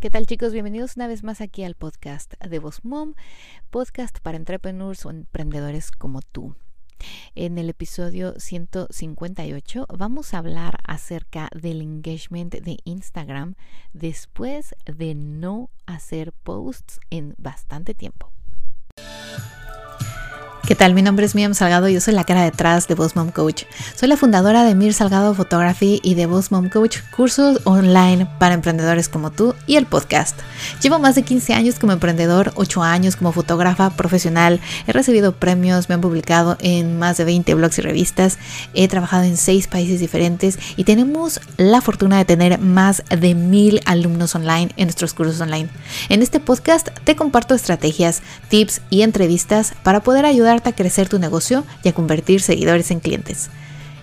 ¿Qué tal chicos? Bienvenidos una vez más aquí al podcast de Voz Mom, podcast para entrepreneurs o emprendedores como tú. En el episodio 158 vamos a hablar acerca del engagement de Instagram después de no hacer posts en bastante tiempo. ¿Qué tal? Mi nombre es Miriam Salgado y yo soy la cara detrás de Boss Mom Coach. Soy la fundadora de Mir Salgado Photography y de Boss Mom Coach, cursos online para emprendedores como tú y el podcast. Llevo más de 15 años como emprendedor, 8 años como fotógrafa profesional. He recibido premios, me han publicado en más de 20 blogs y revistas. He trabajado en 6 países diferentes y tenemos la fortuna de tener más de mil alumnos online en nuestros cursos online. En este podcast te comparto estrategias, tips y entrevistas para poder ayudar a crecer tu negocio y a convertir seguidores en clientes.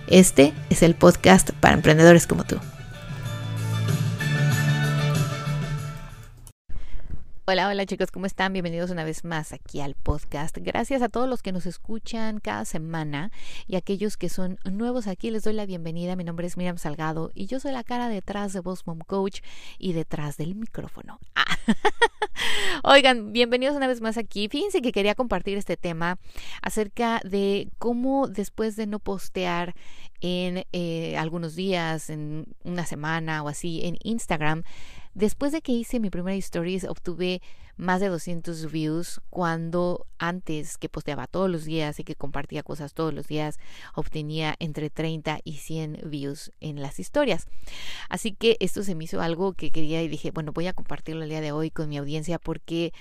Este es el podcast para emprendedores como tú. Hola, hola chicos, ¿cómo están? Bienvenidos una vez más aquí al podcast. Gracias a todos los que nos escuchan cada semana y aquellos que son nuevos aquí, les doy la bienvenida. Mi nombre es Miriam Salgado y yo soy la cara detrás de Boss Mom Coach y detrás del micrófono. Ah. Oigan, bienvenidos una vez más aquí. Fíjense que quería compartir este tema acerca de cómo después de no postear en eh, algunos días, en una semana o así en Instagram, Después de que hice mi primera stories obtuve más de 200 views cuando antes que posteaba todos los días y que compartía cosas todos los días obtenía entre 30 y 100 views en las historias. Así que esto se me hizo algo que quería y dije, bueno, voy a compartirlo el día de hoy con mi audiencia porque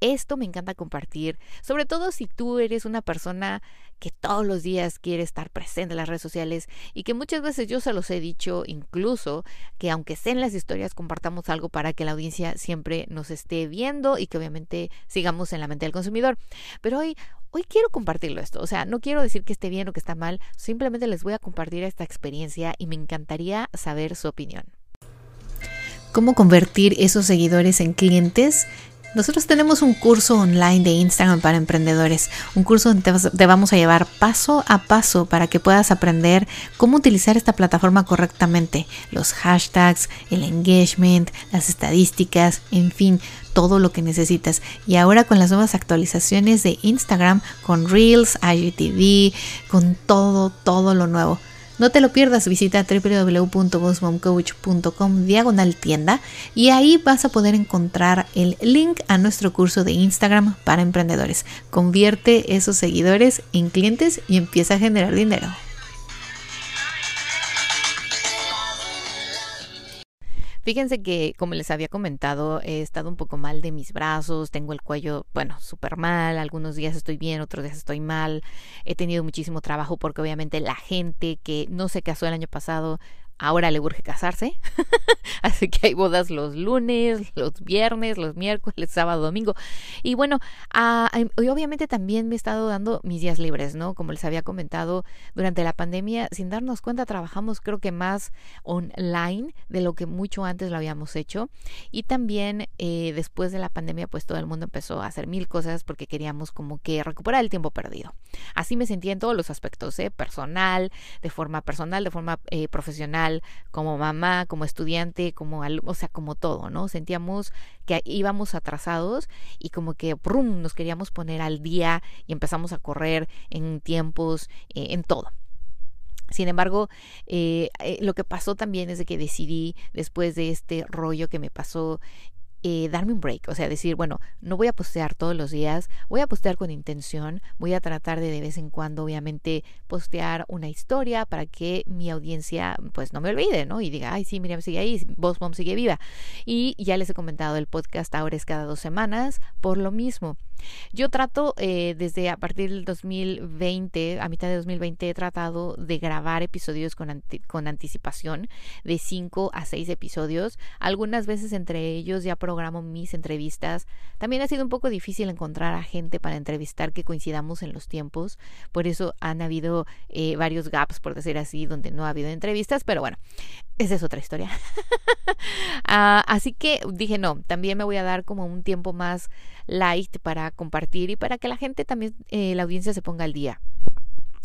esto me encanta compartir, sobre todo si tú eres una persona que todos los días quiere estar presente en las redes sociales y que muchas veces yo se los he dicho incluso que aunque sea en las historias compartamos algo para que la audiencia siempre nos esté viendo y que obviamente sigamos en la mente del consumidor. Pero hoy hoy quiero compartirlo esto, o sea, no quiero decir que esté bien o que está mal, simplemente les voy a compartir esta experiencia y me encantaría saber su opinión. ¿Cómo convertir esos seguidores en clientes? Nosotros tenemos un curso online de Instagram para emprendedores, un curso donde te vamos a llevar paso a paso para que puedas aprender cómo utilizar esta plataforma correctamente, los hashtags, el engagement, las estadísticas, en fin, todo lo que necesitas. Y ahora con las nuevas actualizaciones de Instagram, con Reels, IGTV, con todo, todo lo nuevo. No te lo pierdas, visita www.bossmomcoach.com diagonal tienda y ahí vas a poder encontrar el link a nuestro curso de Instagram para emprendedores. Convierte esos seguidores en clientes y empieza a generar dinero. Fíjense que, como les había comentado, he estado un poco mal de mis brazos, tengo el cuello, bueno, súper mal, algunos días estoy bien, otros días estoy mal, he tenido muchísimo trabajo porque obviamente la gente que no se casó el año pasado ahora le urge casarse. Así que hay bodas los lunes, los viernes, los miércoles, sábado, domingo. Y bueno, ah, obviamente también me he estado dando mis días libres, ¿no? Como les había comentado, durante la pandemia, sin darnos cuenta, trabajamos creo que más online de lo que mucho antes lo habíamos hecho. Y también eh, después de la pandemia, pues todo el mundo empezó a hacer mil cosas porque queríamos como que recuperar el tiempo perdido. Así me sentía en todos los aspectos, ¿eh? Personal, de forma personal, de forma eh, profesional como mamá, como estudiante, como o sea, como todo, ¿no? Sentíamos que íbamos atrasados y como que brum, nos queríamos poner al día y empezamos a correr en tiempos, eh, en todo. Sin embargo, eh, eh, lo que pasó también es de que decidí, después de este rollo que me pasó eh, darme un break, o sea, decir, bueno, no voy a postear todos los días, voy a postear con intención, voy a tratar de de vez en cuando, obviamente, postear una historia para que mi audiencia, pues, no me olvide, ¿no? Y diga, ay, sí, Miriam sigue ahí, Boss Mom sigue viva. Y ya les he comentado, el podcast ahora es cada dos semanas, por lo mismo. Yo trato eh, desde a partir del 2020, a mitad de 2020, he tratado de grabar episodios con, con anticipación de 5 a 6 episodios. Algunas veces entre ellos ya programo mis entrevistas. También ha sido un poco difícil encontrar a gente para entrevistar que coincidamos en los tiempos. Por eso han habido eh, varios gaps, por decir así, donde no ha habido entrevistas. Pero bueno, esa es otra historia. Ah, así que dije, no, también me voy a dar como un tiempo más light para compartir y para que la gente también, eh, la audiencia se ponga al día.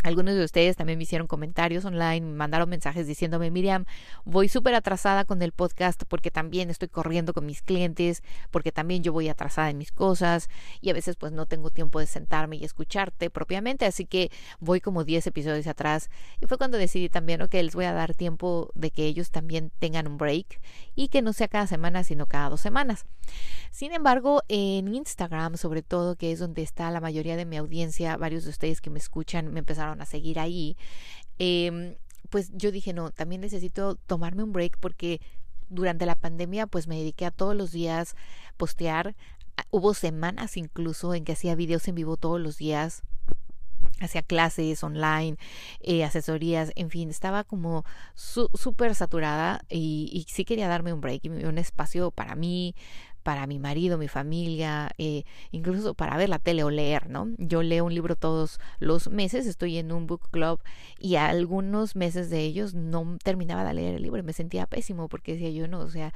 Algunos de ustedes también me hicieron comentarios online, mandaron mensajes diciéndome, Miriam, voy súper atrasada con el podcast porque también estoy corriendo con mis clientes, porque también yo voy atrasada en mis cosas y a veces pues no tengo tiempo de sentarme y escucharte propiamente, así que voy como 10 episodios atrás. Y fue cuando decidí también, que les voy a dar tiempo de que ellos también tengan un break y que no sea cada semana, sino cada dos semanas. Sin embargo, en Instagram, sobre todo, que es donde está la mayoría de mi audiencia, varios de ustedes que me escuchan me empezaron a seguir ahí, em, pues yo dije, no, también necesito tomarme un break porque durante la pandemia pues me dediqué a todos los días postear. Ah, hubo semanas incluso en que hacía videos en vivo todos los días hacía clases online, eh, asesorías, en fin, estaba como súper saturada y, y, sí quería darme un break, un espacio para mí, para mi marido, mi familia, eh, incluso para ver la tele o leer, ¿no? Yo leo un libro todos los meses, estoy en un book club y algunos meses de ellos no terminaba de leer el libro y me sentía pésimo porque decía yo, no, o sea,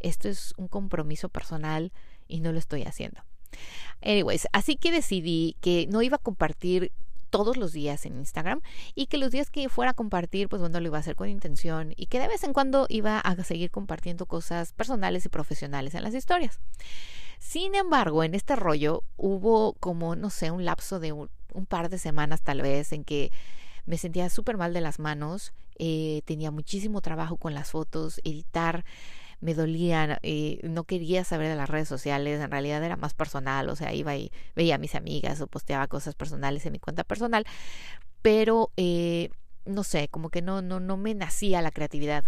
esto es un compromiso personal y no lo estoy haciendo. Anyways, así que decidí que no iba a compartir todos los días en Instagram y que los días que fuera a compartir, pues bueno, lo iba a hacer con intención y que de vez en cuando iba a seguir compartiendo cosas personales y profesionales en las historias. Sin embargo, en este rollo hubo como, no sé, un lapso de un, par de semanas tal vez en que me sentía súper mal de las manos, eh, tenía muchísimo trabajo con las fotos, editar me dolían, eh, no quería saber de las redes sociales, en realidad era más personal, o sea, iba y veía a mis amigas o posteaba cosas personales en mi cuenta personal, pero eh, no sé, como que no, no, no me nacía la creatividad.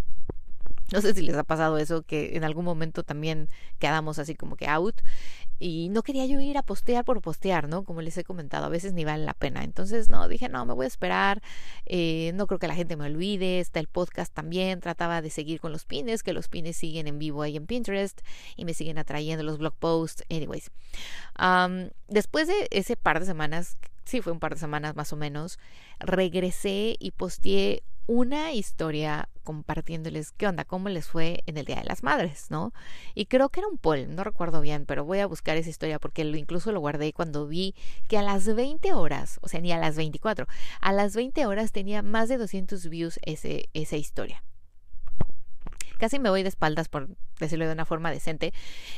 No sé si les ha pasado eso, que en algún momento también quedamos así como que out y no quería yo ir a postear por postear, ¿no? Como les he comentado, a veces ni vale la pena. Entonces, no, dije, no, me voy a esperar, eh, no creo que la gente me olvide, está el podcast también, trataba de seguir con los pines, que los pines siguen en vivo ahí en Pinterest y me siguen atrayendo los blog posts, anyways. después de ese par de semanas, sí fue un par de semanas más o menos, regresé y posteé una historia compartiéndoles qué onda, cómo les fue en el Día de las Madres, ¿no? Y creo que era un poll, no recuerdo bien, pero voy a buscar esa historia porque lo, incluso lo guardé cuando vi que a las 20 horas, o sea, ni a las 24, a las 20 horas tenía más de 200 views ese, esa historia casi me voy de espaldas por decirlo de una forma decente,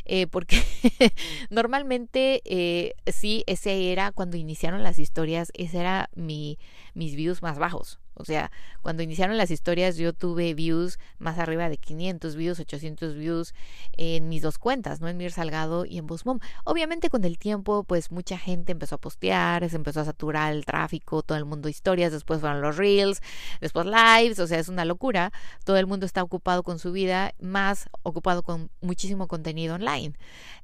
eh, porque normalmente eh, sí, ese era cuando iniciaron las historias, ese era mi, mis views más bajos. O sea, cuando iniciaron las historias yo tuve views más arriba de 500 views, 800 views en mis dos cuentas, ¿no? En Mir Salgado y en Bosmom. Obviamente con el tiempo, pues mucha gente empezó a postear, se empezó a saturar el tráfico, todo el mundo historias, después fueron los reels, después lives, o sea, es una locura. Todo el mundo está ocupado con su vida, más ocupado con muchísimo contenido online.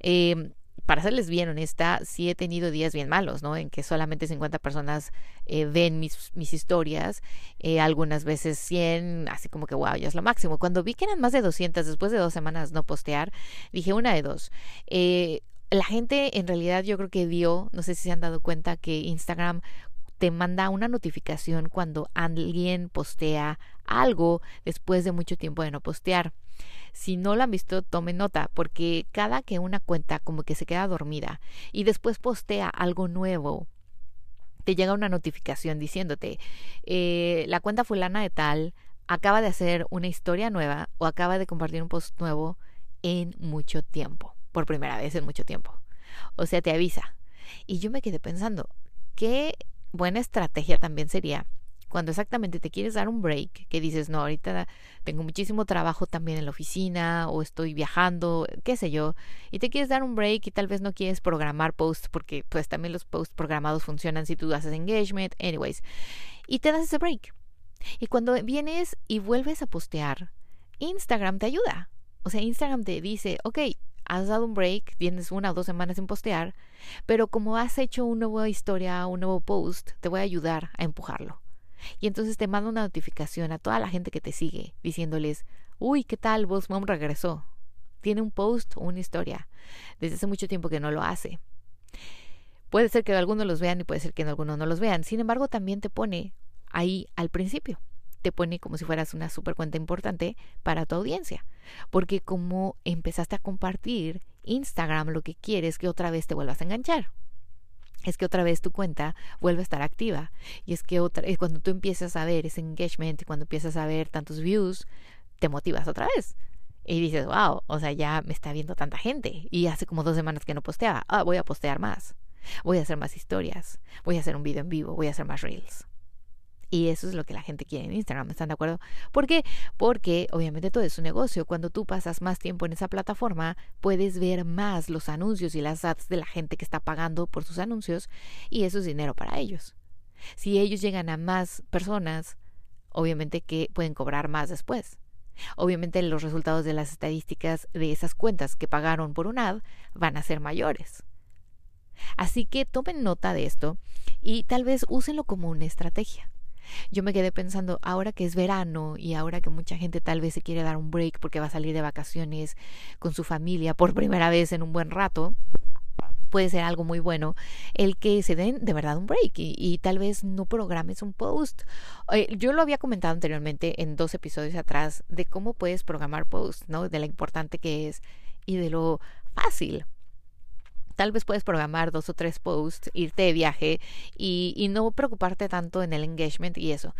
Eh, para serles bien honesta, sí he tenido días bien malos, ¿no? En que solamente 50 personas eh, ven mis, mis historias, eh, algunas veces 100, así como que, wow, ya es lo máximo. Cuando vi que eran más de 200 después de dos semanas no postear, dije una de dos. Eh, la gente en realidad yo creo que vio, no sé si se han dado cuenta que Instagram te manda una notificación cuando alguien postea algo después de mucho tiempo de no postear. Si no la han visto, tomen nota, porque cada que una cuenta como que se queda dormida y después postea algo nuevo, te llega una notificación diciéndote, eh, la cuenta fulana de tal acaba de hacer una historia nueva o acaba de compartir un post nuevo en mucho tiempo, por primera vez en mucho tiempo. O sea, te avisa. Y yo me quedé pensando, qué buena estrategia también sería cuando exactamente te quieres dar un break, que dices, no, ahorita tengo muchísimo trabajo también en la oficina o estoy viajando, qué sé yo, y te quieres dar un break y tal vez no quieres programar posts porque pues también los posts programados funcionan si tú haces engagement, anyways, y te das ese break. Y cuando vienes y vuelves a postear, Instagram te ayuda. O sea, Instagram te dice, ok, has dado un break, tienes una o dos semanas sin postear, pero como has hecho una nueva historia, un nuevo post, te voy a ayudar a empujarlo. Y entonces te manda una notificación a toda la gente que te sigue diciéndoles, uy, ¿qué tal? Vos Mom regresó. Tiene un post o una historia. Desde hace mucho tiempo que no lo hace. Puede ser que algunos los vean y puede ser que algunos no los vean. Sin embargo, también te pone ahí al principio. Te pone como si fueras una super cuenta importante para tu audiencia. Porque como empezaste a compartir Instagram, lo que quieres es que otra vez te vuelvas a enganchar. Es que otra vez tu cuenta vuelve a estar activa. Y es que otra, eh, cuando tú empiezas a ver ese engagement, cuando empiezas a ver tantos views, te motivas otra vez. Y dices, wow, o sea, ya me está viendo tanta gente. Y hace como dos semanas que no posteaba. Ah, voy a postear más. Voy a hacer más historias. Voy a hacer un video en vivo. Voy a hacer más reels. Y eso es lo que la gente quiere en Instagram, ¿están de acuerdo? ¿Por qué? Porque obviamente todo es un negocio. Cuando tú pasas más tiempo en esa plataforma, puedes ver más los anuncios y las ads de la gente que está pagando por sus anuncios y eso es dinero para ellos. Si ellos llegan a más personas, obviamente que pueden cobrar más después. Obviamente los resultados de las estadísticas de esas cuentas que pagaron por un ad van a ser mayores. Así que tomen nota de esto y tal vez úsenlo como una estrategia. Yo me quedé pensando, ahora que es verano y ahora que mucha gente tal vez se quiere dar un break porque va a salir de vacaciones con su familia por primera vez en un buen rato, puede ser algo muy bueno el que se den de verdad un break y, tal vez no programes un post. Eh, yo lo había comentado anteriormente en dos episodios atrás de cómo puedes programar posts, ¿no? De lo importante que es y de lo fácil. Tal vez puedes programar dos o tres posts, irte de viaje y, y no preocuparte tanto en el engagement y eso.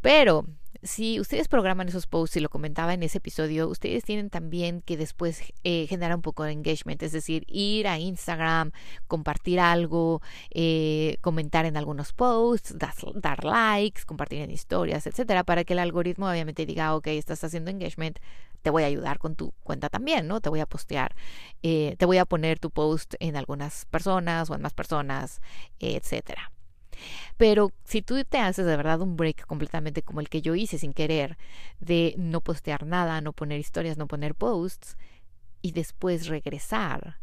Pero si ustedes programan esos posts y lo comentaba en ese episodio, ustedes tienen también que después eh, generar un poco de engagement, es decir, ir a Instagram, compartir algo, eh, comentar en algunos posts, dar, likes, compartir en historias, etcétera, para que el algoritmo obviamente diga, ok, estás haciendo engagement, te voy a ayudar con tu cuenta también, ¿no? Te voy a postear, eh, te voy a poner tu post en algunas personas o en más personas, etcétera. Pero si tú te haces de verdad un break completamente como el que yo hice sin querer, de no postear nada, no poner historias, no poner posts, y después regresar,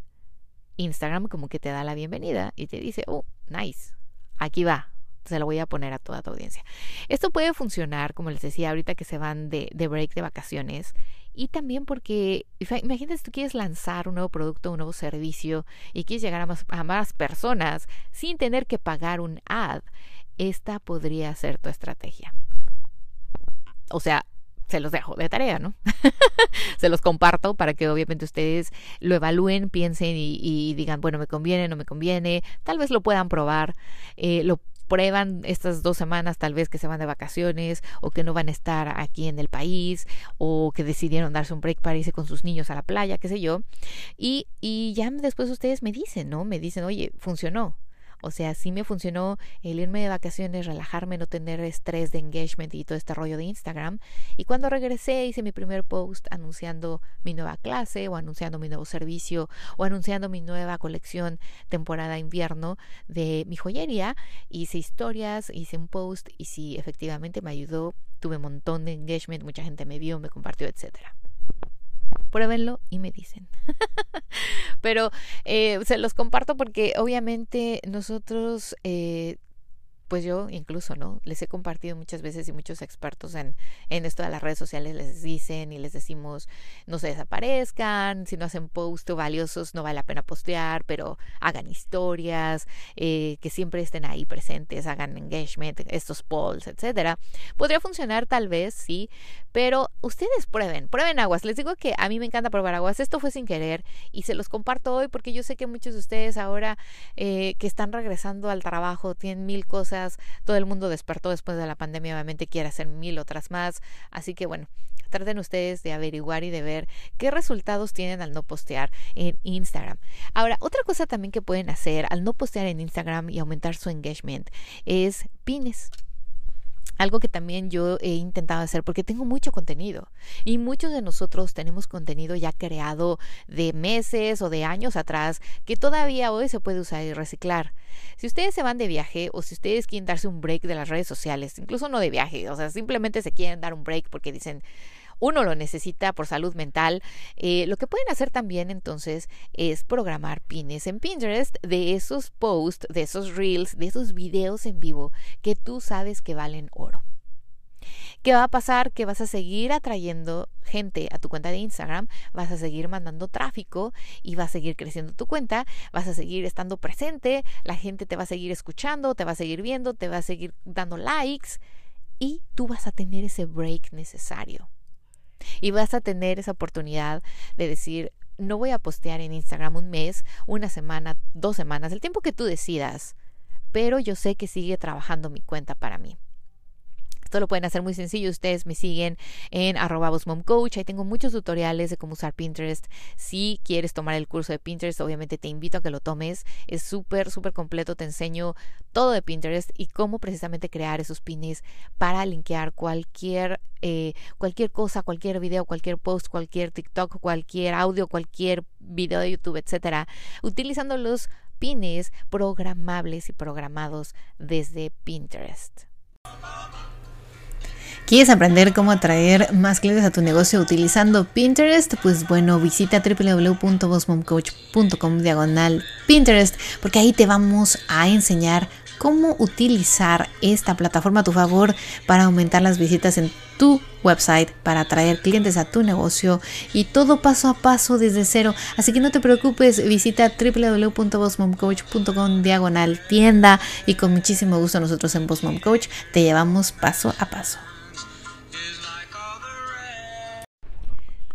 Instagram como que te da la bienvenida y te dice, oh, nice, aquí va, se lo voy a poner a toda tu audiencia. Esto puede funcionar, como les decía ahorita que se van de, de break de vacaciones y también porque, imagínate si tú quieres lanzar un nuevo producto, un nuevo servicio y quieres llegar a más, a más personas sin tener que pagar un ad, esta podría ser tu estrategia. O sea, se los dejo de tarea, ¿no? se los comparto para que obviamente ustedes lo evalúen, piensen y, digan, bueno, me conviene, no me conviene, tal vez lo puedan probar, eh, lo prueban estas dos semanas tal vez que se van de vacaciones o que no van a estar aquí en el país o que decidieron darse un break para irse con sus niños a la playa, qué sé yo. Y, y ya después ustedes me dicen, ¿no? Me dicen, oye, funcionó. O sea, sí me funcionó el irme de vacaciones, relajarme, no tener estrés de engagement y todo este rollo de Instagram. Y cuando regresé hice mi primer post anunciando mi nueva clase o anunciando mi nuevo servicio o anunciando mi nueva colección temporada invierno de mi joyería. Hice historias, hice un post y sí, efectivamente me ayudó. Tuve un montón de engagement, mucha gente me vio, me compartió, etcétera pruébenlo y me dicen. Pero eh, se los comparto porque obviamente nosotros eh, pues yo incluso, ¿no? Les he compartido muchas veces y muchos expertos en, en esto de las redes sociales les dicen y les decimos no se desaparezcan, si no hacen posts valiosos no vale la pena postear, pero hagan historias, eh, que siempre estén ahí presentes, hagan engagement, estos polls, etcétera. Podría funcionar tal vez, sí, pero ustedes prueben, prueben aguas. Les digo que a mí me encanta probar aguas. Esto fue sin querer y se los comparto hoy porque yo sé que muchos de ustedes ahora eh, que están regresando al trabajo tienen mil cosas todo el mundo despertó después de la pandemia, obviamente quiere hacer mil otras más, así que bueno, traten ustedes de averiguar y de ver qué resultados tienen al no postear en Instagram. Ahora, otra cosa también que pueden hacer al no postear en Instagram y aumentar su engagement es pines algo que también yo he intentado hacer porque tengo mucho contenido y muchos de nosotros tenemos contenido ya creado de meses o de años atrás que todavía hoy se puede usar y reciclar. Si ustedes se van de viaje o si ustedes quieren darse un break de las redes sociales, incluso no de viaje, o sea, simplemente se quieren dar un break porque dicen, uno lo necesita por salud mental. Eh, lo que pueden hacer también entonces es programar pines en Pinterest de esos posts, de esos reels, de esos videos en vivo que tú sabes que valen oro. ¿Qué va a pasar? Que vas a seguir atrayendo gente a tu cuenta de Instagram, vas a seguir mandando tráfico y va a seguir creciendo tu cuenta, vas a seguir estando presente, la gente te va a seguir escuchando, te va a seguir viendo, te va a seguir dando likes y tú vas a tener ese break necesario. Y vas a tener esa oportunidad de decir, no voy a postear en Instagram un mes, una semana, dos semanas, el tiempo que tú decidas, pero yo sé que sigue trabajando mi cuenta para mí. Esto lo pueden hacer muy sencillo. Ustedes me siguen en arroba Coach. Ahí tengo muchos tutoriales de cómo usar Pinterest. Si quieres tomar el curso de Pinterest, obviamente te invito a que lo tomes. Es súper, súper completo. Te enseño todo de Pinterest y cómo precisamente crear esos pines para linkear cualquier eh, cualquier cosa, cualquier video, cualquier post, cualquier TikTok, cualquier audio, cualquier video de YouTube, etcétera, utilizando los pines programables y programados desde Pinterest. ¿Quieres aprender cómo atraer más clientes a tu negocio utilizando Pinterest? Pues bueno, visita www.bossmomcoach.com diagonal Pinterest porque ahí te vamos a enseñar cómo utilizar esta plataforma a tu favor para aumentar las visitas en tu website, para atraer clientes a tu negocio y todo paso a paso desde cero. Así que no te preocupes, visita www.bossmomcoach.com diagonal tienda y con muchísimo gusto nosotros en Boss Coach te llevamos paso a paso.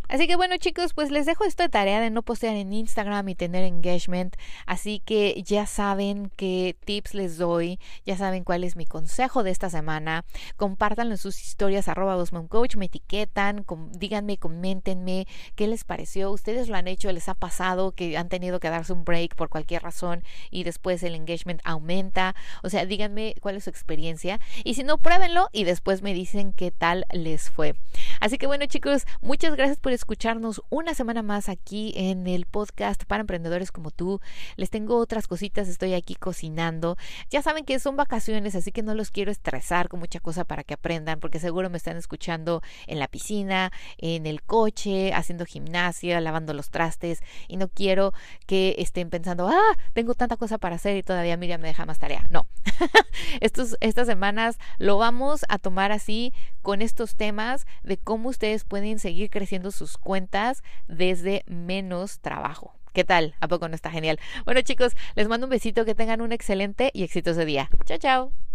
Así que bueno chicos, pues les dejo esta tarea de no postear en Instagram y tener engagement. Así que ya saben qué tips les doy, ya saben cuál es mi consejo de esta semana. Compártanlo en sus historias arroba Coach, me etiquetan, díganme, coméntenme qué les pareció. Ustedes lo han hecho, les ha pasado que han tenido que darse un break por cualquier razón y después el engagement aumenta. O sea, díganme cuál es su experiencia. Y si no, pruébenlo y después me dicen qué tal les fue. Así que bueno chicos, muchas gracias por escucharnos una semana más aquí en el podcast para emprendedores como tú. Les tengo otras cositas, estoy aquí cocinando. Ya saben que son vacaciones, así que no los quiero estresar con mucha cosa para que aprendan, porque seguro me están escuchando en la piscina, en el coche, haciendo gimnasia, lavando los trastes y no quiero que estén pensando, ah, tengo tanta cosa para hacer y todavía Miriam me deja más tarea. No, Estos, estas semanas lo vamos a tomar así con estos temas de cómo ustedes pueden seguir creciendo cuentas desde menos trabajo. ¿Qué tal? ¿A poco no está genial? Bueno chicos, les mando un besito, que tengan un excelente y exitoso día. Chao, chao.